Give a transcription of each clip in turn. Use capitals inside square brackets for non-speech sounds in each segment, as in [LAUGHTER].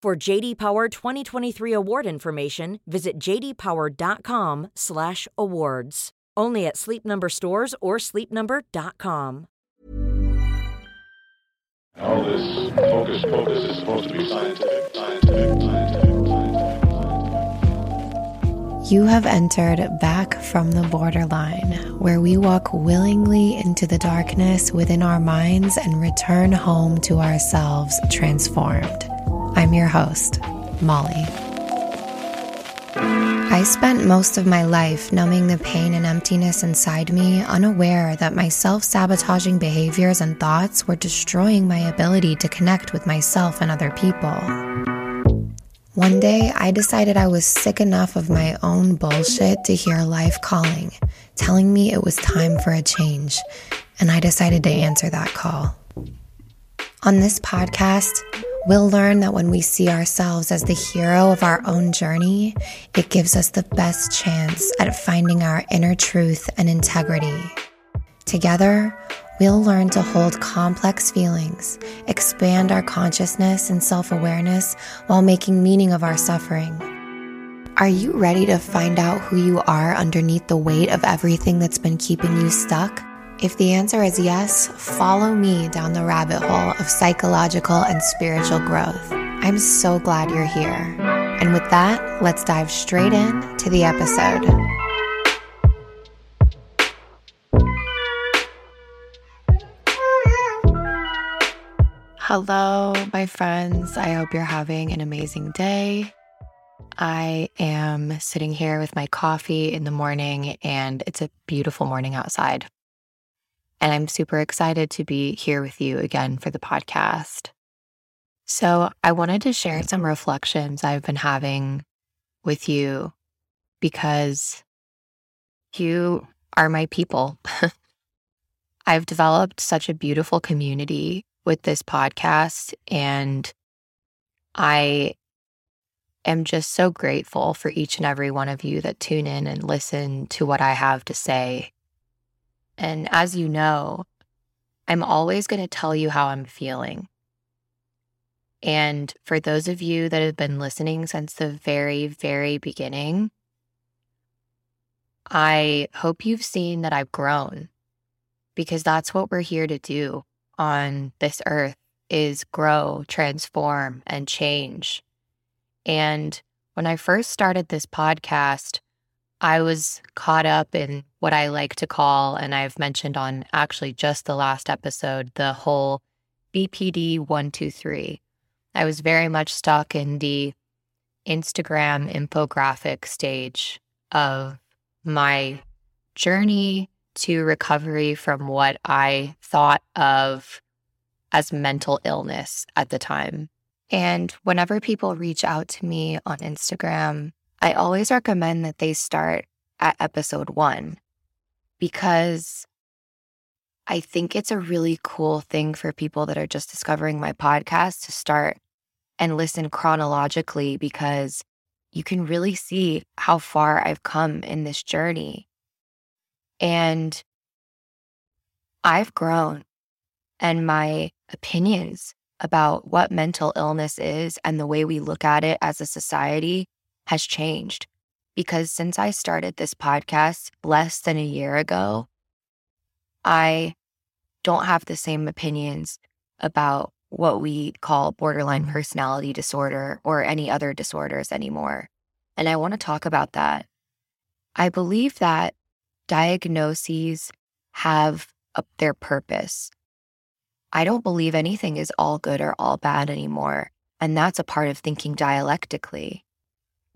For JD Power 2023 award information, visit jdpower.com/awards. Only at Sleep Number stores or sleepnumber.com. All this focus, focus is supposed to be scientific, scientific, scientific, scientific. You have entered back from the borderline, where we walk willingly into the darkness within our minds and return home to ourselves transformed. I'm your host, Molly. I spent most of my life numbing the pain and emptiness inside me, unaware that my self sabotaging behaviors and thoughts were destroying my ability to connect with myself and other people. One day, I decided I was sick enough of my own bullshit to hear life calling, telling me it was time for a change, and I decided to answer that call. On this podcast, We'll learn that when we see ourselves as the hero of our own journey, it gives us the best chance at finding our inner truth and integrity. Together, we'll learn to hold complex feelings, expand our consciousness and self awareness while making meaning of our suffering. Are you ready to find out who you are underneath the weight of everything that's been keeping you stuck? If the answer is yes, follow me down the rabbit hole of psychological and spiritual growth. I'm so glad you're here. And with that, let's dive straight in to the episode. Hello, my friends. I hope you're having an amazing day. I am sitting here with my coffee in the morning, and it's a beautiful morning outside. And I'm super excited to be here with you again for the podcast. So, I wanted to share some reflections I've been having with you because you are my people. [LAUGHS] I've developed such a beautiful community with this podcast, and I am just so grateful for each and every one of you that tune in and listen to what I have to say. And as you know, I'm always going to tell you how I'm feeling. And for those of you that have been listening since the very, very beginning, I hope you've seen that I've grown because that's what we're here to do on this earth is grow, transform, and change. And when I first started this podcast, I was caught up in what I like to call, and I've mentioned on actually just the last episode, the whole BPD 123. I was very much stuck in the Instagram infographic stage of my journey to recovery from what I thought of as mental illness at the time. And whenever people reach out to me on Instagram I always recommend that they start at episode one because I think it's a really cool thing for people that are just discovering my podcast to start and listen chronologically because you can really see how far I've come in this journey. And I've grown, and my opinions about what mental illness is and the way we look at it as a society has changed. Because since I started this podcast less than a year ago, I don't have the same opinions about what we call borderline personality disorder or any other disorders anymore. And I want to talk about that. I believe that diagnoses have a, their purpose. I don't believe anything is all good or all bad anymore. And that's a part of thinking dialectically.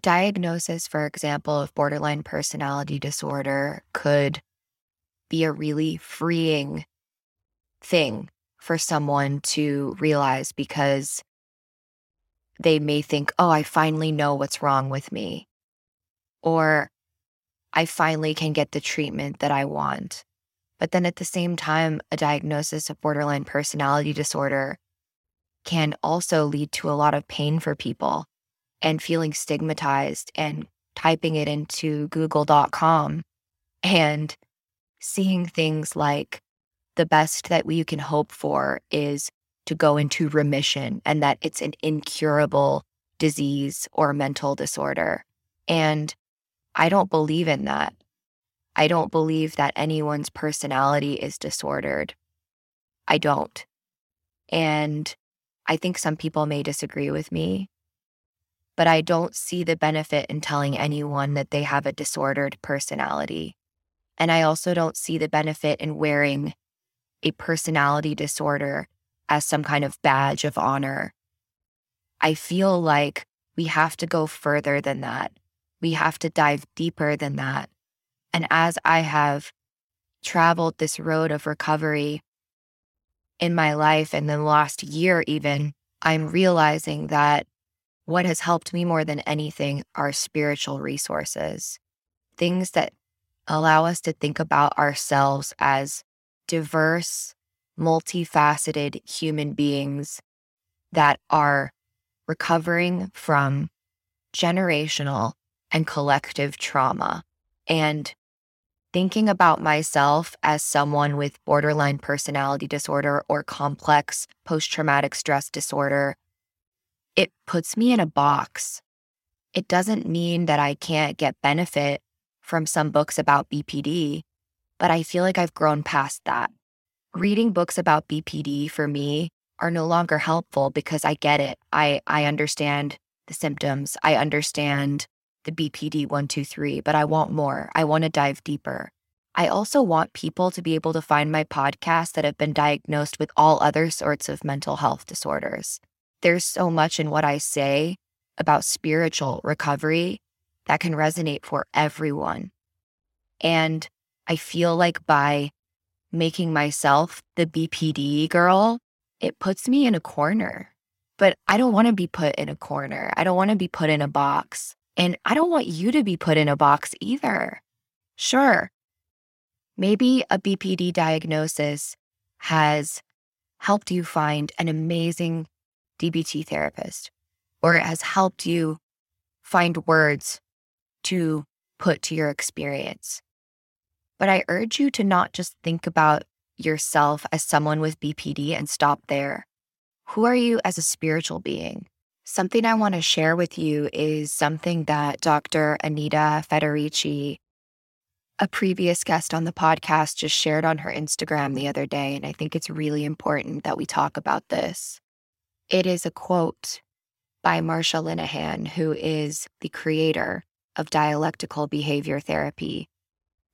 Diagnosis, for example, of borderline personality disorder could be a really freeing thing for someone to realize because they may think, oh, I finally know what's wrong with me. Or I finally can get the treatment that I want. But then at the same time, a diagnosis of borderline personality disorder can also lead to a lot of pain for people and feeling stigmatized and typing it into google.com and seeing things like the best that we can hope for is to go into remission and that it's an incurable disease or mental disorder. And I don't believe in that. I don't believe that anyone's personality is disordered. I don't. And I think some people may disagree with me, but I don't see the benefit in telling anyone that they have a disordered personality. And I also don't see the benefit in wearing a personality disorder as some kind of badge of honor. I feel like we have to go further than that. We have to dive deeper than that. And as I have traveled this road of recovery in my life and the last year, even, I'm realizing that what has helped me more than anything are spiritual resources, things that allow us to think about ourselves as diverse, multifaceted human beings that are recovering from generational and collective trauma. And thinking about myself as someone with borderline personality disorder or complex post traumatic stress disorder, it puts me in a box. It doesn't mean that I can't get benefit from some books about BPD, but I feel like I've grown past that. Reading books about BPD for me are no longer helpful because I get it. I, I understand the symptoms, I understand the BPD 123, but I want more. I want to dive deeper. I also want people to be able to find my podcasts that have been diagnosed with all other sorts of mental health disorders. There's so much in what I say about spiritual recovery that can resonate for everyone. And I feel like by making myself the BPD girl, it puts me in a corner. But I don't want to be put in a corner. I don't want to be put in a box. And I don't want you to be put in a box either. Sure, maybe a BPD diagnosis has helped you find an amazing DBT therapist, or it has helped you find words to put to your experience. But I urge you to not just think about yourself as someone with BPD and stop there. Who are you as a spiritual being? Something I want to share with you is something that Dr. Anita Federici, a previous guest on the podcast, just shared on her Instagram the other day. And I think it's really important that we talk about this. It is a quote by Marsha Linehan, who is the creator of dialectical behavior therapy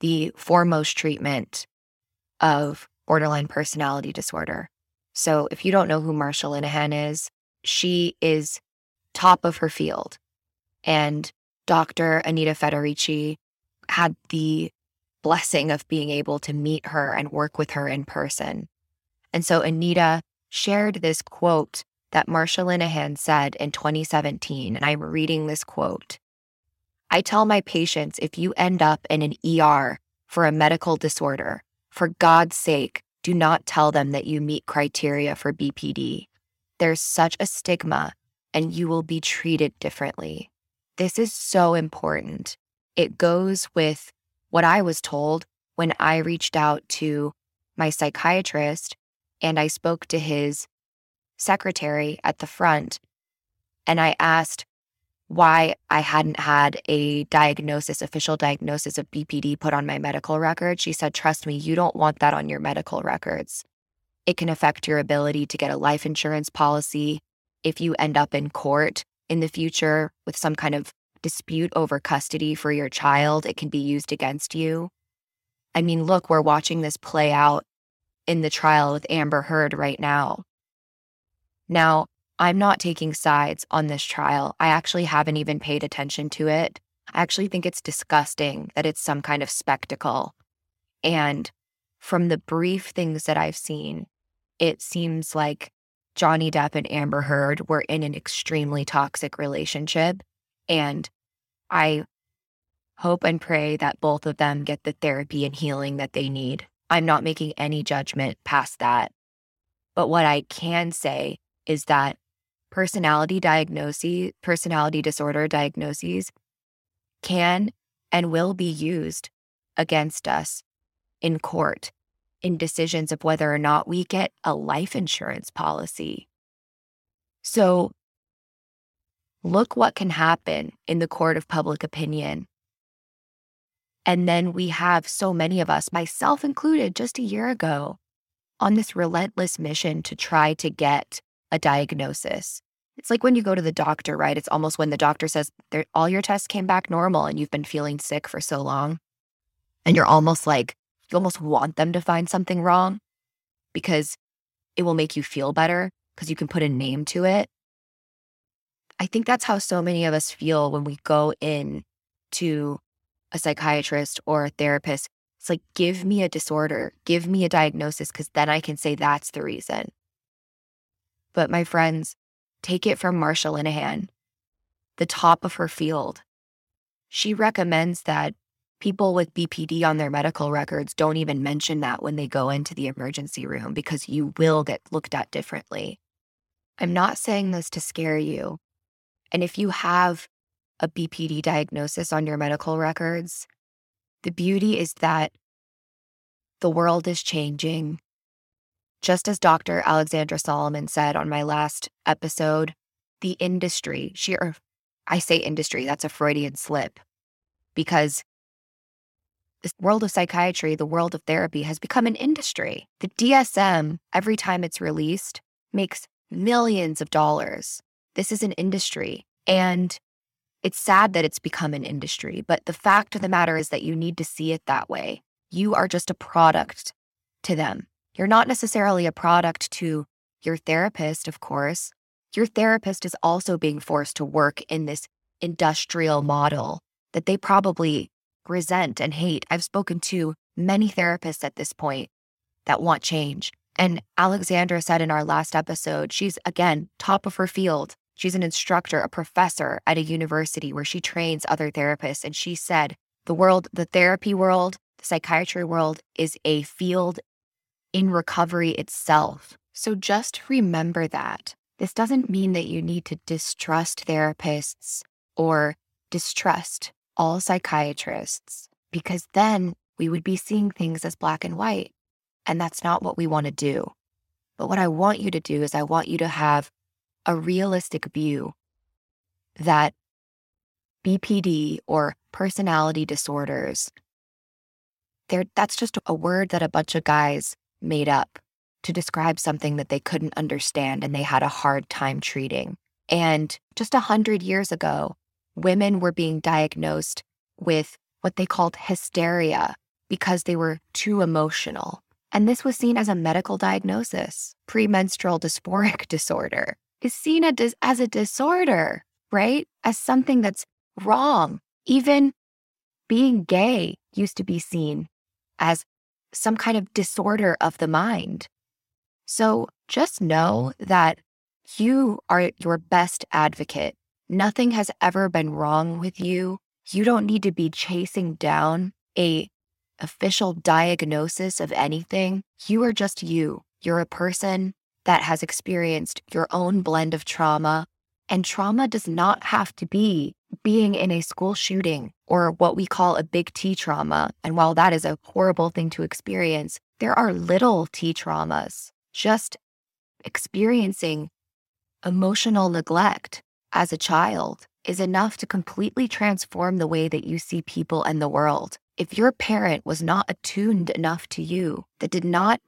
the foremost treatment of borderline personality disorder. So, if you don't know who Marsha Linehan is, she is top of her field. And Dr. Anita Federici had the blessing of being able to meet her and work with her in person. And so Anita shared this quote that Marsha Linehan said in 2017. And I'm reading this quote I tell my patients if you end up in an ER for a medical disorder, for God's sake, do not tell them that you meet criteria for BPD. There's such a stigma, and you will be treated differently. This is so important. It goes with what I was told when I reached out to my psychiatrist and I spoke to his secretary at the front and I asked why I hadn't had a diagnosis, official diagnosis of BPD put on my medical record. She said, Trust me, you don't want that on your medical records. It can affect your ability to get a life insurance policy. If you end up in court in the future with some kind of dispute over custody for your child, it can be used against you. I mean, look, we're watching this play out in the trial with Amber Heard right now. Now, I'm not taking sides on this trial. I actually haven't even paid attention to it. I actually think it's disgusting that it's some kind of spectacle. And from the brief things that I've seen, it seems like Johnny Depp and Amber Heard were in an extremely toxic relationship. And I hope and pray that both of them get the therapy and healing that they need. I'm not making any judgment past that. But what I can say is that personality diagnoses, personality disorder diagnoses can and will be used against us in court in decisions of whether or not we get a life insurance policy. So, look what can happen in the court of public opinion. And then we have so many of us, myself included, just a year ago, on this relentless mission to try to get a diagnosis. It's like when you go to the doctor, right? It's almost when the doctor says all your tests came back normal and you've been feeling sick for so long. And you're almost like, you almost want them to find something wrong because it will make you feel better because you can put a name to it. I think that's how so many of us feel when we go in to a psychiatrist or a therapist. It's like, give me a disorder, give me a diagnosis, because then I can say that's the reason. But my friends, take it from Marsha Linehan, the top of her field. She recommends that people with BPD on their medical records don't even mention that when they go into the emergency room because you will get looked at differently. I'm not saying this to scare you. And if you have a BPD diagnosis on your medical records, the beauty is that the world is changing. Just as Dr. Alexandra Solomon said on my last episode, the industry, she, or I say industry, that's a Freudian slip because this world of psychiatry, the world of therapy has become an industry. The DSM, every time it's released, makes millions of dollars. This is an industry. And it's sad that it's become an industry, but the fact of the matter is that you need to see it that way. You are just a product to them. You're not necessarily a product to your therapist, of course. Your therapist is also being forced to work in this industrial model that they probably resent and hate. I've spoken to many therapists at this point that want change. And Alexandra said in our last episode, she's again top of her field. She's an instructor, a professor at a university where she trains other therapists. And she said, the world, the therapy world, the psychiatry world is a field in recovery itself. So just remember that. This doesn't mean that you need to distrust therapists or distrust all psychiatrists, because then we would be seeing things as black and white. And that's not what we want to do. But what I want you to do is, I want you to have a realistic view that BPD or personality disorders, that's just a word that a bunch of guys made up to describe something that they couldn't understand and they had a hard time treating. And just a hundred years ago, women were being diagnosed with what they called hysteria because they were too emotional. And this was seen as a medical diagnosis. Premenstrual dysphoric [LAUGHS] disorder is seen as a disorder, right? As something that's wrong. Even being gay used to be seen as some kind of disorder of the mind. So just know that you are your best advocate. Nothing has ever been wrong with you. You don't need to be chasing down a official diagnosis of anything. You are just you. You're a person that has experienced your own blend of trauma. And trauma does not have to be being in a school shooting or what we call a big T trauma. And while that is a horrible thing to experience, there are little T traumas. Just experiencing emotional neglect as a child is enough to completely transform the way that you see people and the world. If your parent was not attuned enough to you, that did not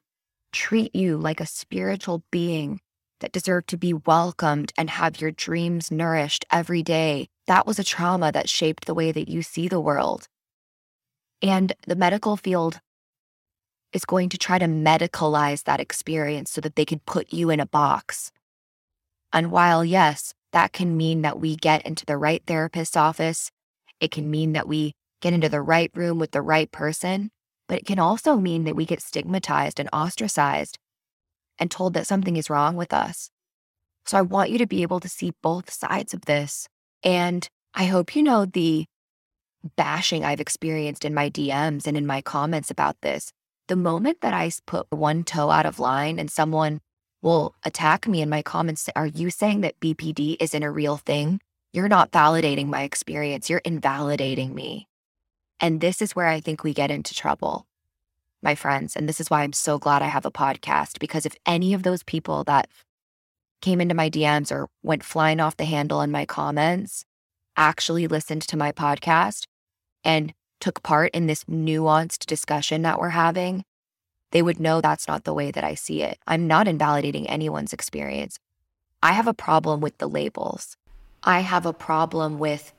treat you like a spiritual being that deserve to be welcomed and have your dreams nourished every day, that was a trauma that shaped the way that you see the world. And the medical field is going to try to medicalize that experience so that they can put you in a box. And while, yes, that can mean that we get into the right therapist's office, it can mean that we get into the right room with the right person, but it can also mean that we get stigmatized and ostracized and told that something is wrong with us. So I want you to be able to see both sides of this. And I hope you know the bashing I've experienced in my DMs and in my comments about this. The moment that I put one toe out of line and someone will attack me in my comments, are you saying that BPD isn't a real thing? You're not validating my experience, you're invalidating me. And this is where I think we get into trouble, my friends. And this is why I'm so glad I have a podcast because if any of those people that came into my DMs or went flying off the handle in my comments actually listened to my podcast and took part in this nuanced discussion that we're having, they would know that's not the way that I see it. I'm not invalidating anyone's experience. I have a problem with the labels. I have a problem with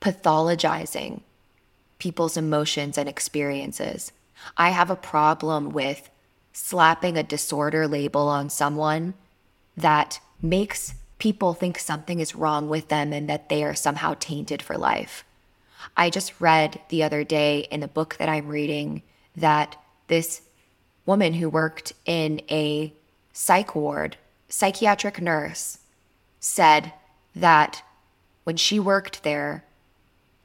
pathologizing people's emotions and experiences. I have a problem with slapping a disorder label on someone that makes people think something is wrong with them and that they are somehow tainted for life. I just read the other day in a book that I'm reading that this woman who worked in a psych ward, psychiatric nurse, said that when she worked there,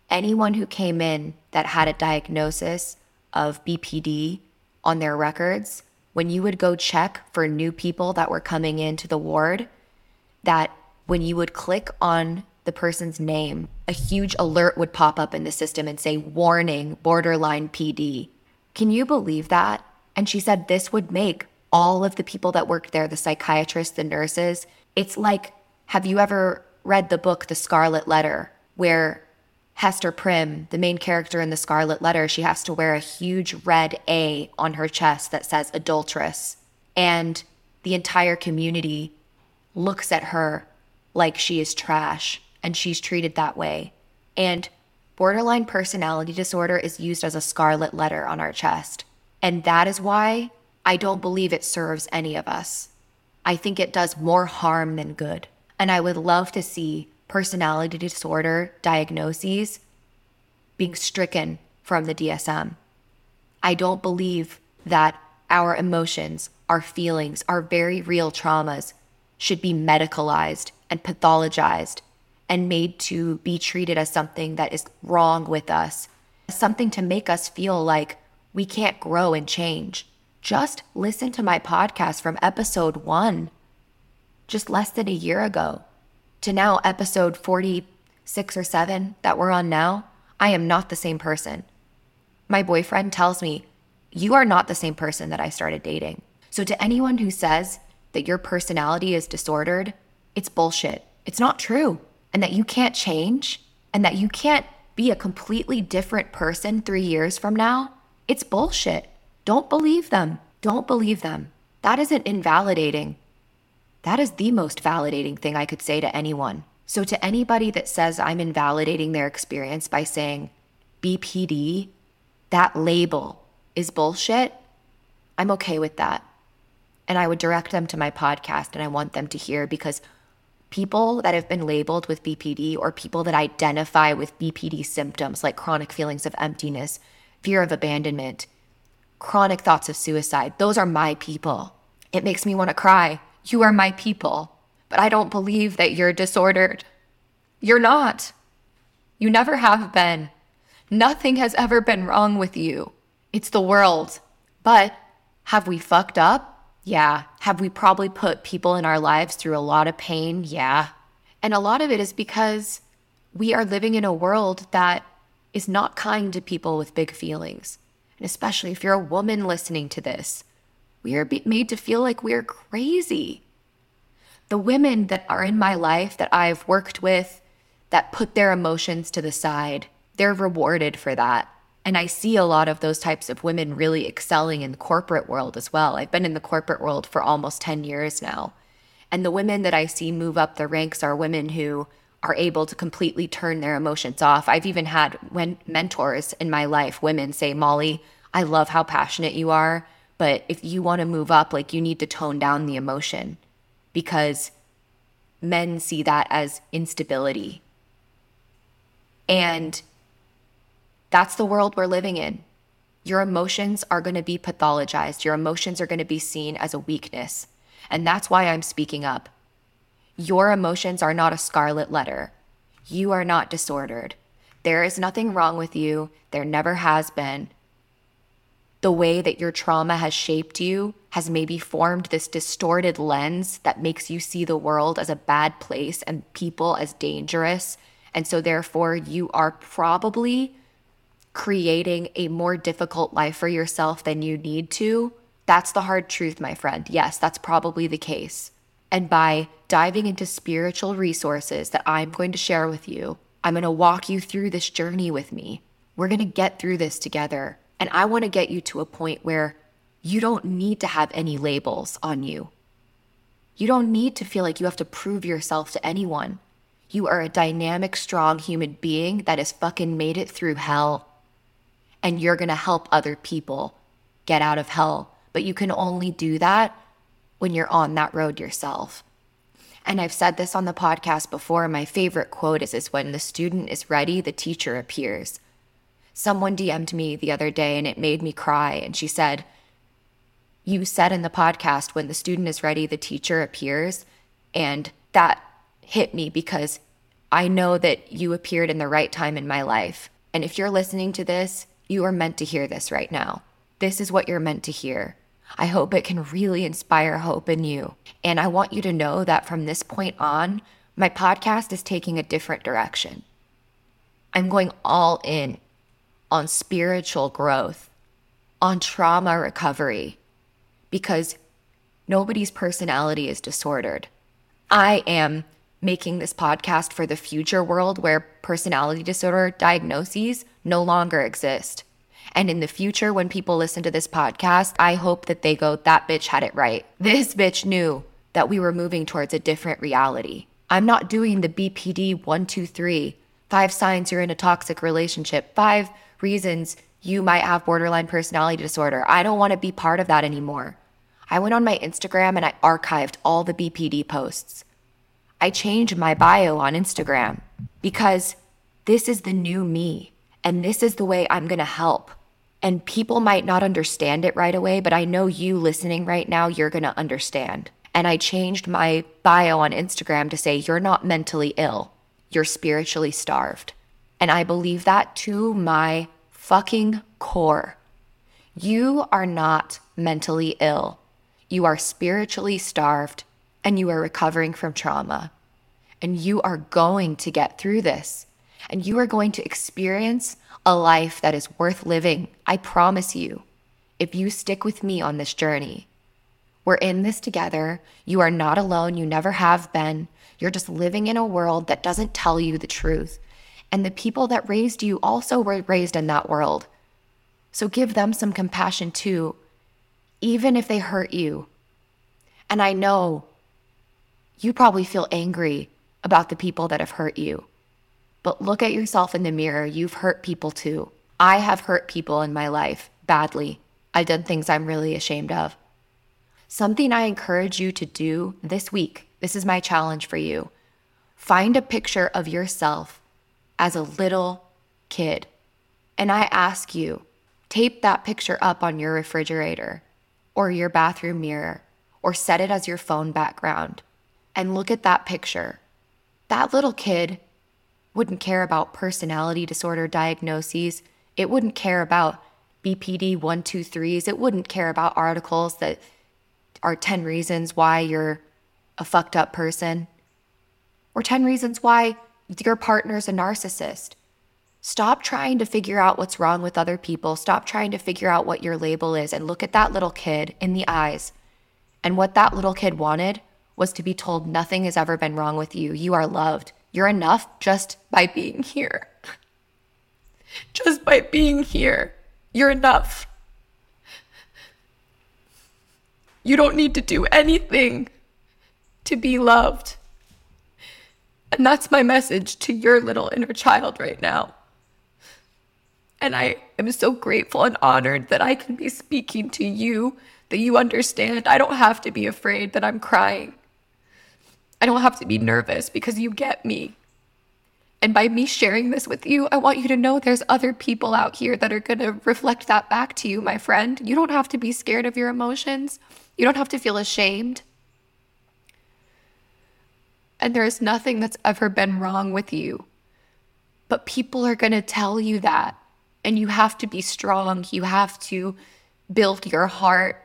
anyone who came in that had a diagnosis of BPD on their records, when you would go check for new people that were coming into the ward, that when you would click on the person's name, a huge alert would pop up in the system and say, Warning, borderline PD. Can you believe that? And she said this would make all of the people that worked there, the psychiatrists, the nurses, it's like, have you ever read the book, The Scarlet Letter, where Hester Prynne, the main character in The Scarlet Letter, she has to wear a huge red A on her chest that says adulteress. And the entire community looks at her like she is trash and she's treated that way. And borderline personality disorder is used as a scarlet letter on our chest. And that is why I don't believe it serves any of us. I think it does more harm than good. And I would love to see personality disorder diagnoses being stricken from the DSM. I don't believe that our emotions, our feelings, our very real traumas should be medicalized and pathologized and made to be treated as something that is wrong with us, something to make us feel like we can't grow and change. Just listen to my podcast from episode one, just less than a year ago, to now episode 46 or 7 that we're on now. I am not the same person. My boyfriend tells me, You are not the same person that I started dating. So, to anyone who says that your personality is disordered, it's bullshit. It's not true and that you can't change and that you can't be a completely different person three years from now, it's bullshit. Don't believe them. Don't believe them. That isn't invalidating. That is the most validating thing I could say to anyone. So, to anybody that says I'm invalidating their experience by saying BPD, that label is bullshit, I'm okay with that. And I would direct them to my podcast and I want them to hear because people that have been labeled with BPD or people that identify with BPD symptoms like chronic feelings of emptiness, fear of abandonment, chronic thoughts of suicide, those are my people. It makes me want to cry. You are my people. But I don't believe that you're disordered. You're not. You never have been. Nothing has ever been wrong with you. It's the world. But have we fucked up? Yeah. Have we probably put people in our lives through a lot of pain? Yeah. And a lot of it is because we are living in a world that is not kind to people with big feelings. And especially if you're a woman listening to this, we are made to feel like we're crazy. The women that are in my life that I've worked with that put their emotions to the side, they're rewarded for that. And I see a lot of those types of women really excelling in the corporate world as well. I've been in the corporate world for almost 10 years now. And the women that I see move up the ranks are women who are able to completely turn their emotions off. I've even had when mentors in my life, women say, Molly, I love how passionate you are, but if you want to move up, like you need to tone down the emotion because men see that as instability. And that's the world we're living in. Your emotions are going to be pathologized. Your emotions are going to be seen as a weakness. And that's why I'm speaking up. Your emotions are not a scarlet letter. You are not disordered. There is nothing wrong with you. There never has been. The way that your trauma has shaped you has maybe formed this distorted lens that makes you see the world as a bad place and people as dangerous. And so, therefore, you are probably creating a more difficult life for yourself than you need to. That's the hard truth, my friend. Yes, that's probably the case. And by diving into spiritual resources that I'm going to share with you, I'm going to walk you through this journey with me. We're going to get through this together. And I want to get you to a point where you don't need to have any labels on you. You don't need to feel like you have to prove yourself to anyone. You are a dynamic, strong human being that has fucking made it through hell. And you're going to help other people get out of hell. But you can only do that when you're on that road yourself. And I've said this on the podcast before. My favorite quote is, is when the student is ready, the teacher appears. Someone DM'd me the other day and it made me cry. And she said, You said in the podcast, when the student is ready, the teacher appears. And that hit me because I know that you appeared in the right time in my life. And if you're listening to this, you are meant to hear this right now. This is what you're meant to hear. I hope it can really inspire hope in you. And I want you to know that from this point on, my podcast is taking a different direction. I'm going all in on spiritual growth, on trauma recovery, because nobody's personality is disordered. I am making this podcast for the future world where personality disorder diagnoses no longer exist. And in the future, when people listen to this podcast, I hope that they go, that bitch had it right. This bitch knew that we were moving towards a different reality. I'm not doing the BPD one, two, three, five signs you're in a toxic relationship, five reasons you might have borderline personality disorder. I don't want to be part of that anymore. I went on my Instagram and I archived all the BPD posts. I changed my bio on Instagram because this is the new me and this is the way I'm going to help. And people might not understand it right away, but I know you listening right now, you're going to understand. And I changed my bio on Instagram to say, You're not mentally ill, you're spiritually starved. And I believe that to my fucking core. You are not mentally ill, you are spiritually starved, and you are recovering from trauma. And you are going to get through this, and you are going to experience a life that is worth living. I promise you, if you stick with me on this journey. We're in this together. You are not alone. You never have been. You're just living in a world that doesn't tell you the truth. And the people that raised you also were raised in that world. So give them some compassion too, even if they hurt you. And I know you probably feel angry about the people that have hurt you. But look at yourself in the mirror. You've hurt people too. I have hurt people in my life badly. I've done things I'm really ashamed of. Something I encourage you to do this week, this is my challenge for you. Find a picture of yourself as a little kid. And I ask you, tape that picture up on your refrigerator or your bathroom mirror or set it as your phone background and look at that picture. That little kid wouldn't care about personality disorder diagnoses. It wouldn't care about BPD 123s. It wouldn't care about articles that are 10 reasons why you're a fucked up person or 10 reasons why your partner's a narcissist. Stop trying to figure out what's wrong with other people. Stop trying to figure out what your label is and look at that little kid in the eyes. And what that little kid wanted was to be told nothing has ever been wrong with you. You are loved. You're enough just by being here. [LAUGHS] just by being here. You're enough. You don't need to do anything to be loved. And that's my message to your little inner child right now. And I am so grateful and honored that I can be speaking to you, that you understand. I don't have to be afraid that I'm crying. I don't have to be nervous because you get me. And by me sharing this with you, I want you to know there's other people out here that are going to reflect that back to you, my friend. You don't have to be scared of your emotions. You don't have to feel ashamed. And there is nothing that's ever been wrong with you. But people are going to tell you that. And you have to be strong. You have to build your heart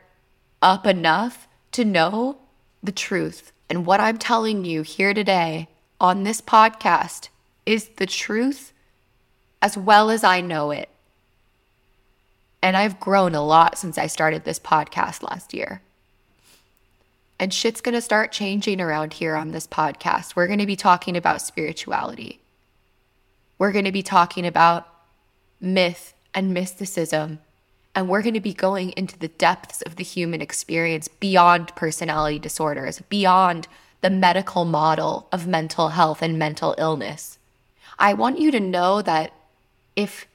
up enough to know the truth. And what I'm telling you here today on this podcast is the truth as well as I know it. And I've grown a lot since I started this podcast last year. And shit's gonna start changing around here on this podcast. We're gonna be talking about spirituality. We're gonna be talking about myth and mysticism. And we're going to be going into the depths of the human experience beyond personality disorders, beyond the medical model of mental health and mental illness. I want you to know that if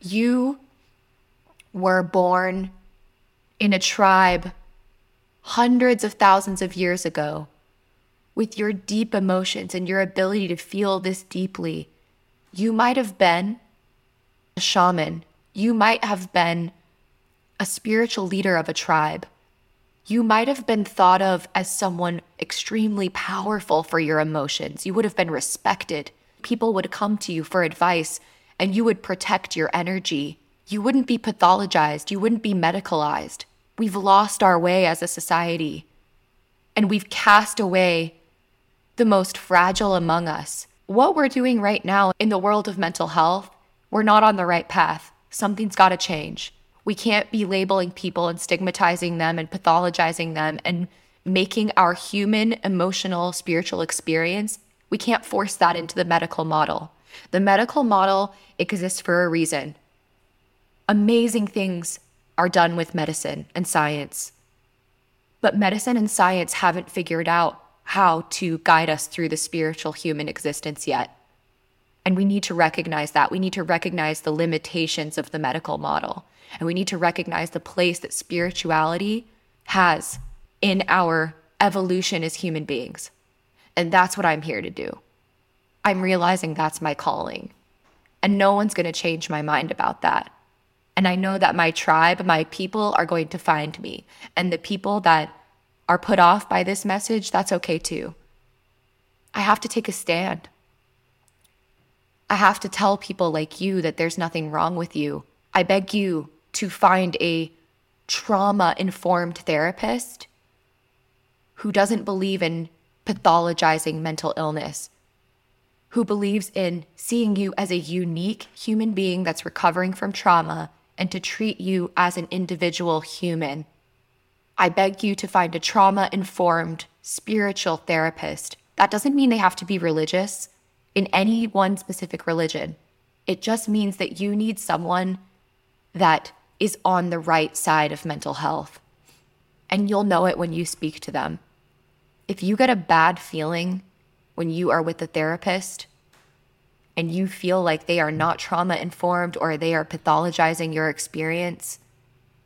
you were born in a tribe hundreds of thousands of years ago, with your deep emotions and your ability to feel this deeply, you might have been a shaman. You might have been a spiritual leader of a tribe. You might have been thought of as someone extremely powerful for your emotions. You would have been respected. People would come to you for advice and you would protect your energy. You wouldn't be pathologized. You wouldn't be medicalized. We've lost our way as a society and we've cast away the most fragile among us. What we're doing right now in the world of mental health we're not on the right path. Something's got to change. We can't be labeling people and stigmatizing them and pathologizing them and making our human, emotional, spiritual experience. We can't force that into the medical model. The medical model exists for a reason. Amazing things are done with medicine and science. But medicine and science haven't figured out how to guide us through the spiritual human existence yet. And we need to recognize that. We need to recognize the limitations of the medical model. And we need to recognize the place that spirituality has in our evolution as human beings. And that's what I'm here to do. I'm realizing that's my calling. And no one's going to change my mind about that. And I know that my tribe, my people are going to find me. And the people that are put off by this message, that's okay too. I have to take a stand. I have to tell people like you that there's nothing wrong with you. I beg you to find a trauma informed therapist who doesn't believe in pathologizing mental illness, who believes in seeing you as a unique human being that's recovering from trauma and to treat you as an individual human. I beg you to find a trauma informed spiritual therapist. That doesn't mean they have to be religious in any one specific religion. It just means that you need someone that is on the right side of mental health. And you'll know it when you speak to them. If you get a bad feeling when you are with a therapist and you feel like they are not trauma informed or they are pathologizing your experience,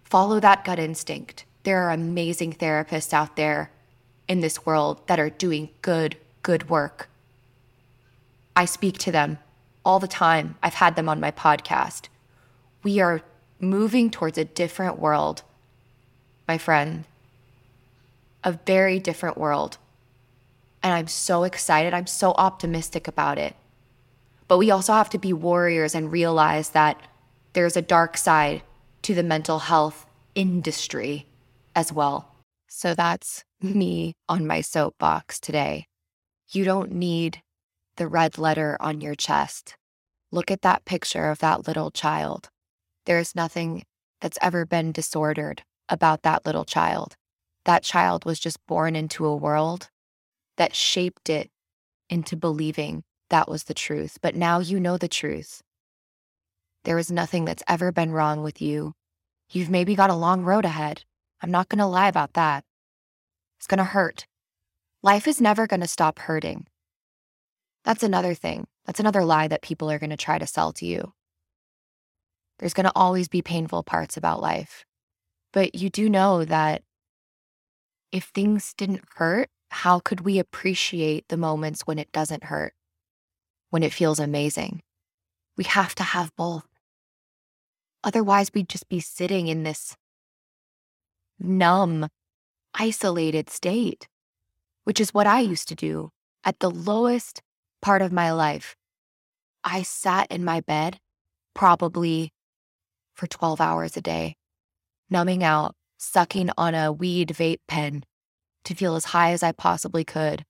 follow that gut instinct. There are amazing therapists out there in this world that are doing good, good work. I speak to them all the time. I've had them on my podcast. We are moving towards a different world, my friend, a very different world. And I'm so excited. I'm so optimistic about it. But we also have to be warriors and realize that there's a dark side to the mental health industry as well. So that's me on my soapbox today. You don't need the red letter on your chest. Look at that picture of that little child. There is nothing that's ever been disordered about that little child. That child was just born into a world that shaped it into believing that was the truth. But now you know the truth. There is nothing that's ever been wrong with you. You've maybe got a long road ahead. I'm not going to lie about that. It's going to hurt. Life is never going to stop hurting. That's another thing. That's another lie that people are going to try to sell to you. There's going to always be painful parts about life. But you do know that if things didn't hurt, how could we appreciate the moments when it doesn't hurt, when it feels amazing? We have to have both. Otherwise, we'd just be sitting in this numb, isolated state, which is what I used to do at the lowest part of my life. I sat in my bed probably for 12 hours a day, numbing out, sucking on a weed vape pen to feel as high as I possibly could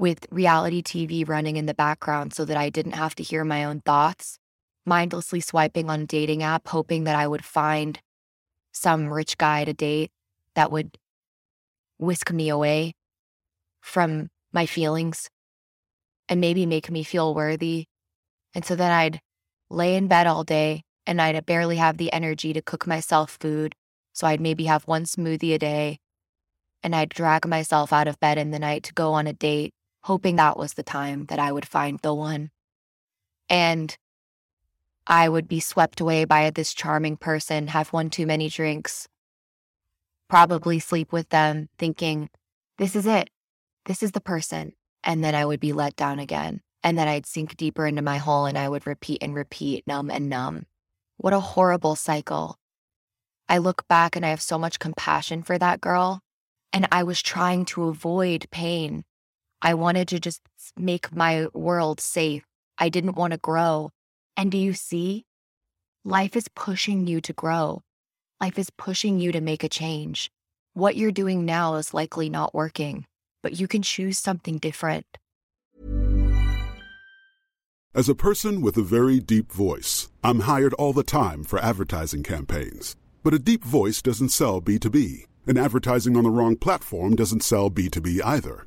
with reality TV running in the background so that I didn't have to hear my own thoughts, mindlessly swiping on a dating app, hoping that I would find some rich guy to date that would whisk me away from my feelings and maybe make me feel worthy. And so then I'd lay in bed all day and I'd barely have the energy to cook myself food. So I'd maybe have one smoothie a day and I'd drag myself out of bed in the night to go on a date, hoping that was the time that I would find the one. And I would be swept away by this charming person, have one too many drinks, probably sleep with them, thinking, this is it. This is the person. And then I would be let down again. And then I'd sink deeper into my hole and I would repeat and repeat, numb and numb. What a horrible cycle. I look back and I have so much compassion for that girl and I was trying to avoid pain. I wanted to just make my world safe. I didn't want to grow. And do you see? Life is pushing you to grow. Life is pushing you to make a change. What you're doing now is likely not working, but you can choose something different. As a person with a very deep voice, I'm hired all the time for advertising campaigns. But a deep voice doesn't sell B2B and advertising on the wrong platform doesn't sell B2B either.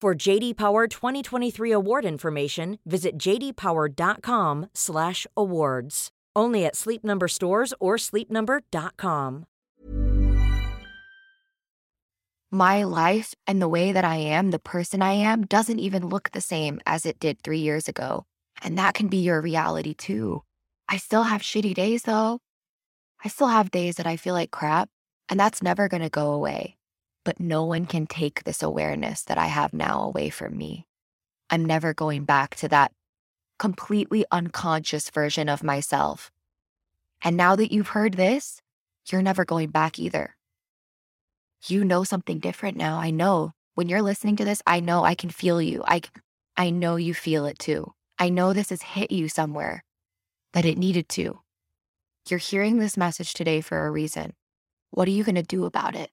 For JD Power 2023 award information, visit jdpower.com/awards. Only at Sleep Number stores or sleepnumber.com. My life and the way that I am, the person I am, doesn't even look the same as it did three years ago. And that can be your reality too. I still have shitty days though. I still have days that I feel like crap, and that's never going to go away but no one can take this awareness that I have now away from me. I'm never going back to that completely unconscious version of myself. And now that you've heard this, you're never going back either. You know something different now. I know when you're listening to this, I know I can feel you. I, I know you feel it too. I know this has hit you somewhere that it needed to. You're hearing this message today for a reason. What are you going to do about it?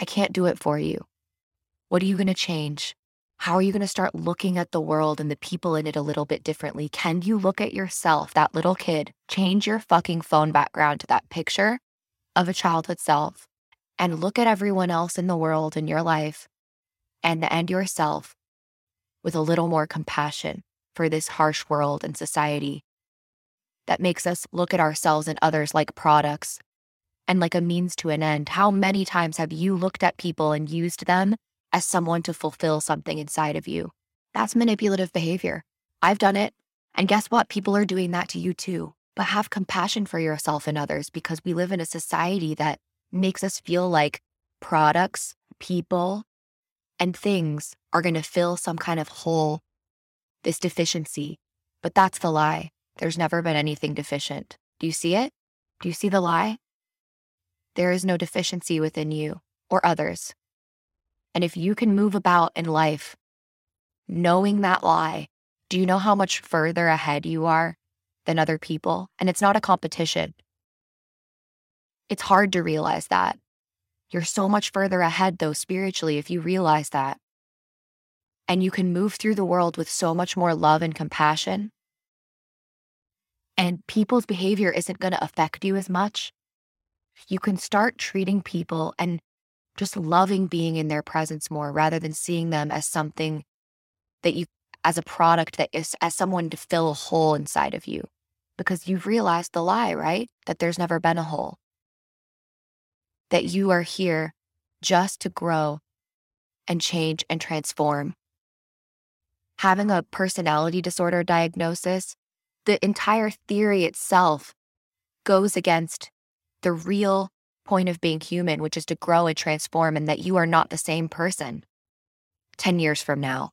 I can't do it for you. What are you going to change? How are you going to start looking at the world and the people in it a little bit differently? Can you look at yourself, that little kid, change your fucking phone background to that picture of a childhood self and look at everyone else in the world in your life and, and yourself with a little more compassion for this harsh world and society that makes us look at ourselves and others like products and like a means to an end. How many times have you looked at people and used them as someone to fulfill something inside of you? That's manipulative behavior. I've done it. And guess what? People are doing that to you too. But have compassion for yourself and others because we live in a society that makes us feel like products, people, and things are going to fill some kind of hole, this deficiency. But that's the lie. There's never been anything deficient. Do you see it? Do you see the lie? There is no deficiency within you or others. And if you can move about in life knowing that lie, do you know how much further ahead you are than other people? And it's not a competition. It's hard to realize that. You're so much further ahead, though, spiritually, if you realize that. And you can move through the world with so much more love and compassion and people's behavior isn't going to affect you as much, you can start treating people and just loving being in their presence more rather than seeing them as something that you, as a product that is, as someone to fill a hole inside of you. Because you've realized the lie, right? That there's never been a hole. That you are here just to grow and change and transform. Having a personality disorder diagnosis the entire theory itself goes against the real point of being human, which is to grow and transform, and that you are not the same person 10 years from now.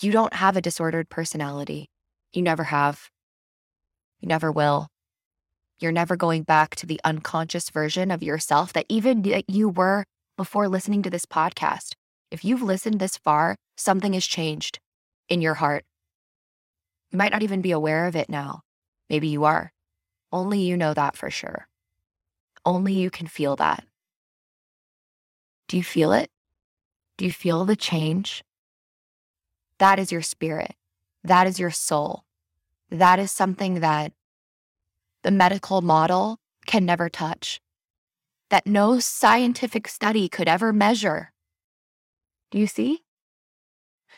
You don't have a disordered personality. You never have. You never will. You're never going back to the unconscious version of yourself that even that you were before listening to this podcast. If you've listened this far, something has changed in your heart. You might not even be aware of it now. Maybe you are. Only you know that for sure. Only mm-hmm. you can feel that. Do you feel it? Do you feel the change? That is your spirit. That is your soul. That is something that the medical model can never touch, that no scientific study could ever measure. Do you see?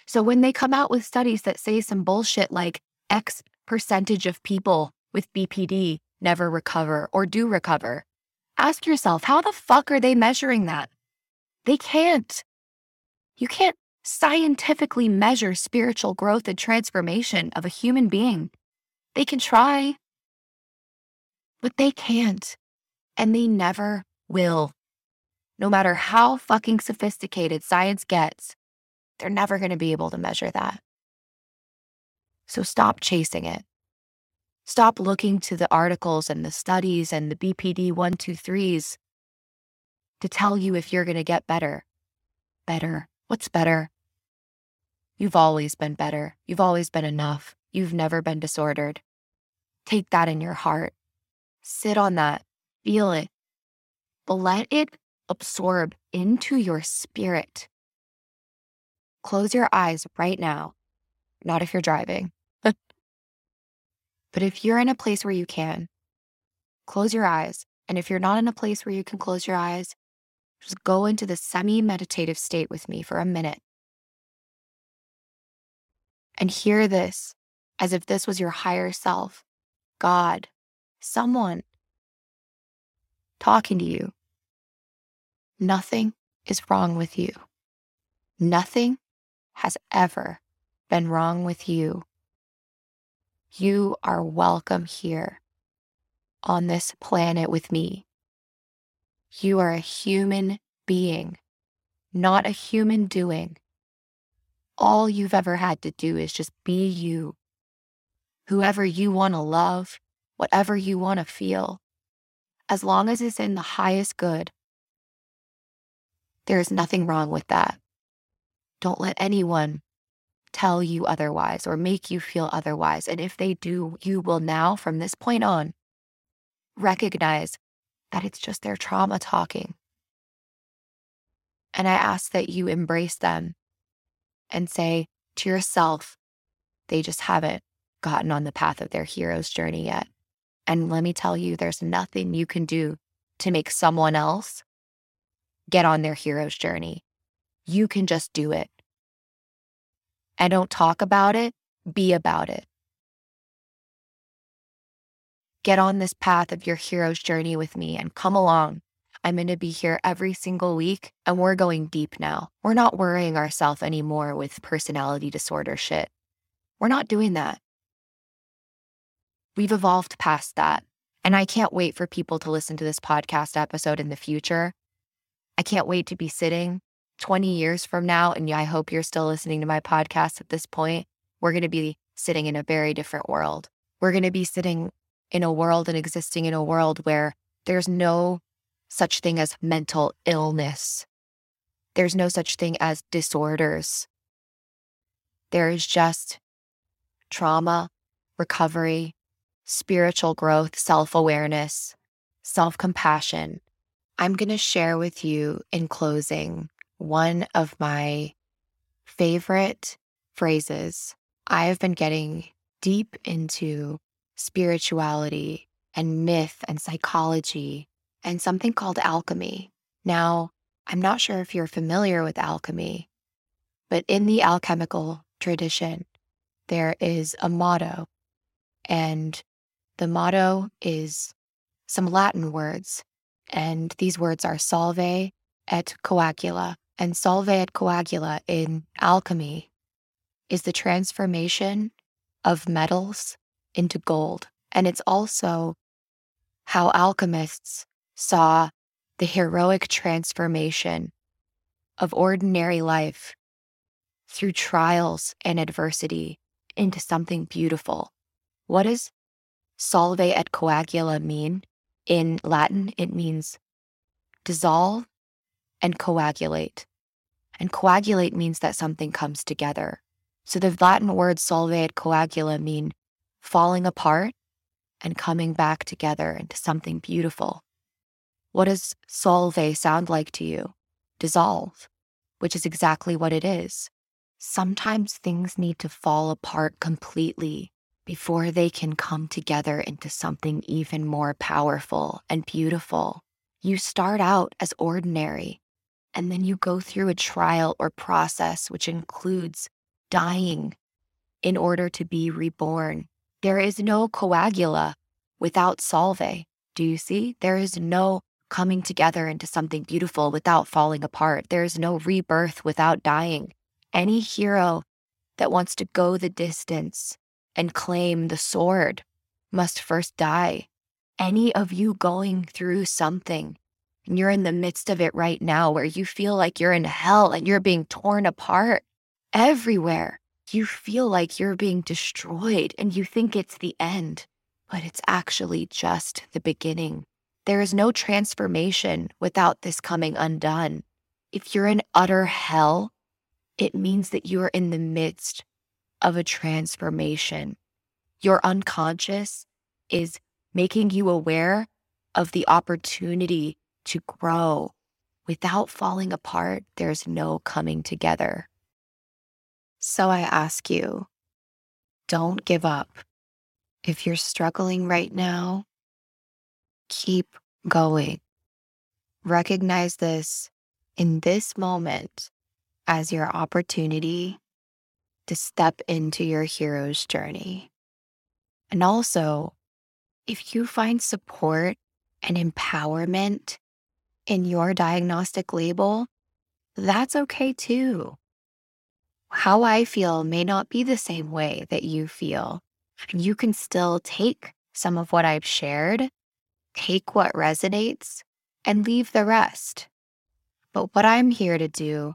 So when they come out with studies that say some bullshit like X percentage of people with BPD never recover or do recover, ask yourself, how the fuck are they measuring that? They can't. You can't scientifically measure spiritual growth and transformation of a human being. They can try, but they can't. And they never will. No matter how fucking sophisticated science gets, they're never going to be able to measure that. So stop chasing it. Stop looking to the articles and the studies and the BPD 123s to tell you if you're going to get better. Better. What's better? You've always been better. You've always been enough. You've never been disordered. Take that in your heart. Sit on that. Feel it. But let it absorb into your spirit. Close your eyes right now. Not if you're driving. But if you're in a place where you can, close your eyes. And if you're not in a place where you can close your eyes, just go into the semi meditative state with me for a minute. And hear this as if this was your higher self, God, someone talking to you. Nothing is wrong with you. Nothing has ever been wrong with you, you are welcome here on this planet with me. You are a human being, not a human doing. All you've ever had to do is just be you. Whoever you want to love, whatever you want to feel, as long as it's in the highest good. There is nothing wrong with that. Don't let anyone tell you otherwise or make you feel otherwise. And if they do, you will now, from this point on, recognize that it's just their trauma talking. And I ask that you embrace them and say to yourself, they just haven't gotten on the path of their hero's journey yet. And let me tell you, there's nothing you can do to make someone else get on their hero's journey. You can just do it. And don't talk about it, be about it. Get on this path of your hero's journey with me and come along. I'm going to be here every single week and we're going deep now. We're not worrying ourselves anymore with personality disorder shit. We're not doing that. We've evolved past that. And I can't wait for people to listen to this podcast episode in the future. I can't wait to be sitting 20 years from now. And I hope you're still listening to my podcast at this point. We're going to be sitting in a very different world. We're going to be sitting in a world and existing in a world where there's no such thing as mental illness. There's no such thing as disorders. There is just trauma, recovery, spiritual growth, self awareness, self compassion. I'm going to share with you in closing one of my favorite phrases. I have been getting deep into spirituality and myth and psychology and something called alchemy. Now, I'm not sure if you're familiar with alchemy, but in the alchemical tradition, there is a motto, and the motto is some Latin words, and these words are solve et coagula. And solve et coagula in alchemy is the transformation of metals into gold. And it's also how alchemists saw the heroic transformation of ordinary life through trials and adversity into something beautiful. What does solve et coagula mean? In Latin, it means dissolve and coagulate. And coagulate means that something comes together. So the Latin words solve et coagula mean falling apart and coming back together into something beautiful. What does solve sound like to you? Dissolve, which is exactly what it is. Sometimes things need to fall apart completely before they can come together into something even more powerful and beautiful. You start out as ordinary, and then you go through a trial or process which includes dying in order to be reborn. There is no coagula without solve. Do you see? There is no coming together into something beautiful without falling apart. There is no rebirth without dying. Any hero that wants to go the distance and claim the sword must first die. Any of you going through something and you're in the midst of it right now where you feel like you're in hell and you're being torn apart everywhere. You feel like you're being destroyed and you think it's the end, but it's actually just the beginning. There is no transformation without this coming undone. If you're in utter hell, it means that you are in the midst of a transformation. Your unconscious is making you aware of the opportunity to grow. Without falling apart, there's no coming together. So I ask you, don't give up. If you're struggling right now, keep going. Recognize this in this moment as your opportunity to step into your hero's journey. And also, if you find support and empowerment in your diagnostic label, that's okay too. How I feel may not be the same way that you feel. You can still take some of what I've shared, take what resonates, and leave the rest. But what I'm here to do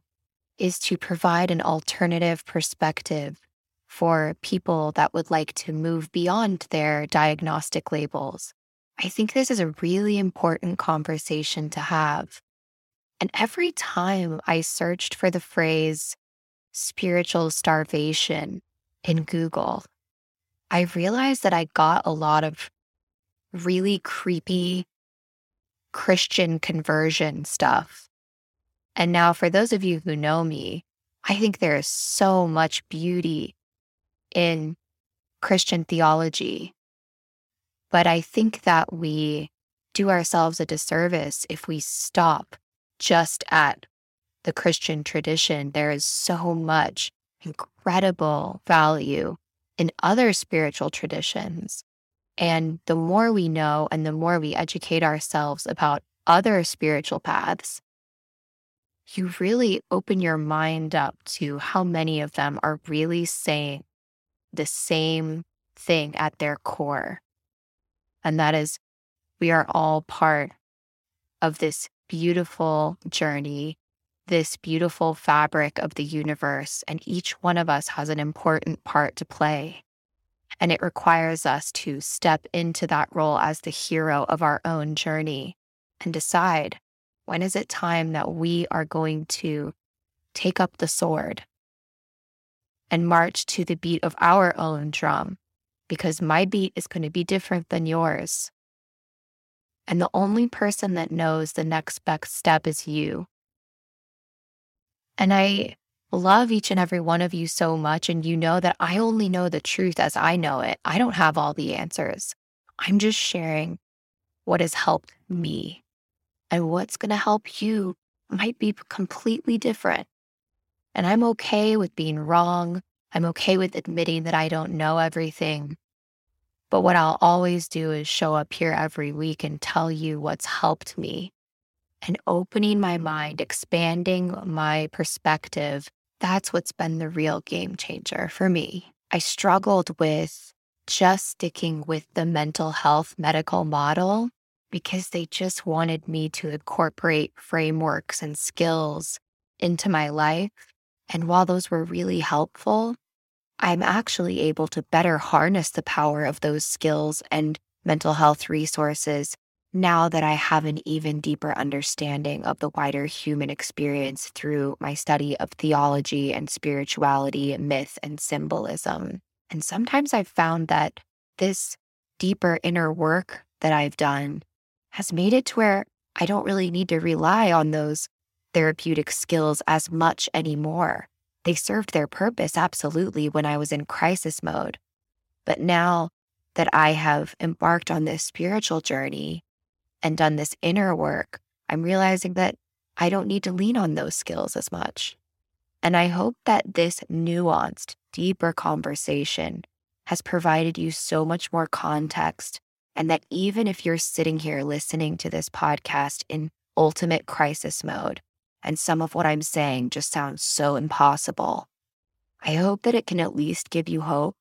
is to provide an alternative perspective for people that would like to move beyond their diagnostic labels. I think this is a really important conversation to have And every time I searched for the phrase spiritual starvation in Google, I realized that I got a lot of really creepy Christian conversion stuff. And now, for those of you who know me, I think there is so much beauty in Christian theology. But I think that we do ourselves a disservice if we stop just at the Christian tradition. There is so much incredible value in other spiritual traditions. And the more we know and the more we educate ourselves about other spiritual paths, you really open your mind up to how many of them are really saying the same thing at their core. And that is, we are all part of this beautiful journey, this beautiful fabric of the universe, and each one of us has an important part to play. And it requires us to step into that role as the hero of our own journey and decide when is it time that we are going to take up the sword and march to the beat of our own drum? Because my beat is going to be different than yours. And the only person that knows the next best step is you. And I love each and every one of you so much. And you know that I only know the truth as I know it. I don't have all the answers. I'm just sharing what has helped me and what's going to help you might be completely different. And I'm okay with being wrong. I'm okay with admitting that I don't know everything. But what I'll always do is show up here every week and tell you what's helped me and opening my mind, expanding my perspective. That's what's been the real game changer for me. I struggled with just sticking with the mental health medical model because they just wanted me to incorporate frameworks and skills into my life. And while those were really helpful, I'm actually able to better harness the power of those skills and mental health resources now that I have an even deeper understanding of the wider human experience through my study of theology and spirituality, myth and symbolism. And sometimes I've found that this deeper inner work that I've done has made it to where I don't really need to rely on those therapeutic skills as much anymore. They served their purpose absolutely when I was in crisis mode. But now that I have embarked on this spiritual journey and done this inner work, I'm realizing that I don't need to lean on those skills as much. And I hope that this nuanced, deeper conversation has provided you so much more context and that even if you're sitting here listening to this podcast in ultimate crisis mode, and some of what I'm saying just sounds so impossible, I hope that it can at least give you hope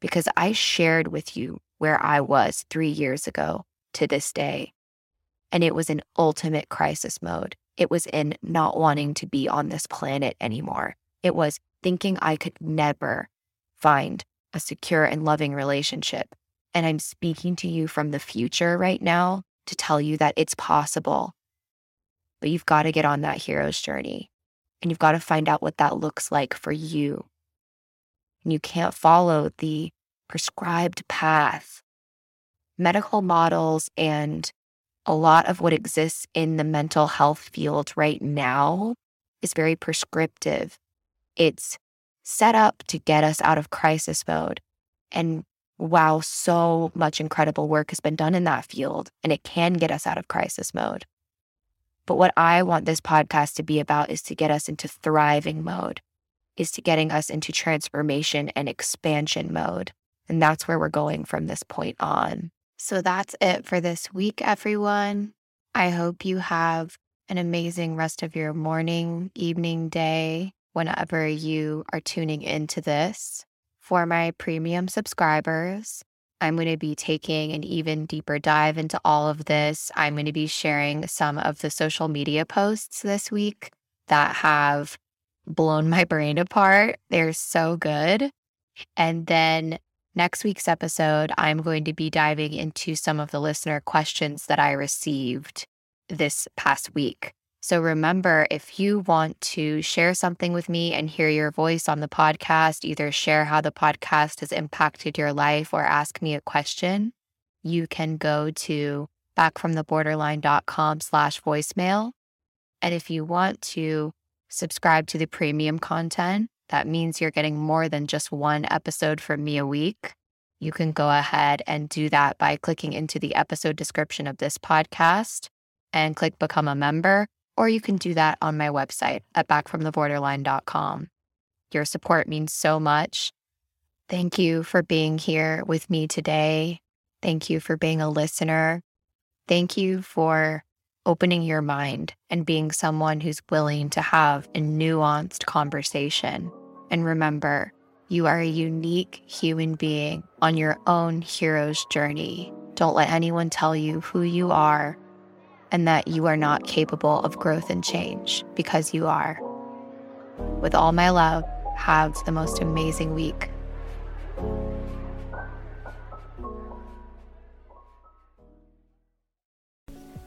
because I shared with you where I was three years ago to this day. And it was in ultimate crisis mode. It was in not wanting to be on this planet anymore. It was thinking I could never find a secure and loving relationship. And I'm speaking to you from the future right now to tell you that it's possible. But you've got to get on that hero's journey and you've got to find out what that looks like for you. And you can't follow the prescribed path. Medical models and a lot of what exists in the mental health field right now is very prescriptive. It's set up to get us out of crisis mode. And wow, so much incredible work has been done in that field, and it can get us out of crisis mode. But what I want this podcast to be about is to get us into thriving mode, is to getting us into transformation and expansion mode. And that's where we're going from this point on. So that's it for this week, everyone. I hope you have an amazing rest of your morning, evening, day, whenever you are tuning into this. For my premium subscribers, I'm going to be taking an even deeper dive into all of this. I'm going to be sharing some of the social media posts this week that have blown [LAUGHS] my brain apart. They're so good. And then next week's episode, I'm going to be diving into some of the listener questions that I received this past week. So remember, if you want to share something with me and hear your voice on the podcast, either share how the podcast has impacted your life or ask me a question, you can go to backfromtheborderline.com slash voicemail. And if you want to subscribe to the premium content, that means you're getting more than just one episode from me a week. You can go ahead and do that by clicking into the episode description of this podcast and click become a member or you can do that on my website at backfromtheborderline.com. Your support means so much. Thank you for being here with me today. Thank you for being a listener. Thank you for opening your mind and being someone who's willing to have a nuanced conversation. And remember, you are a unique human being on your own hero's journey. Don't let anyone tell you who you are and that you are not capable of growth and change because you are. With all my love, have the most amazing week.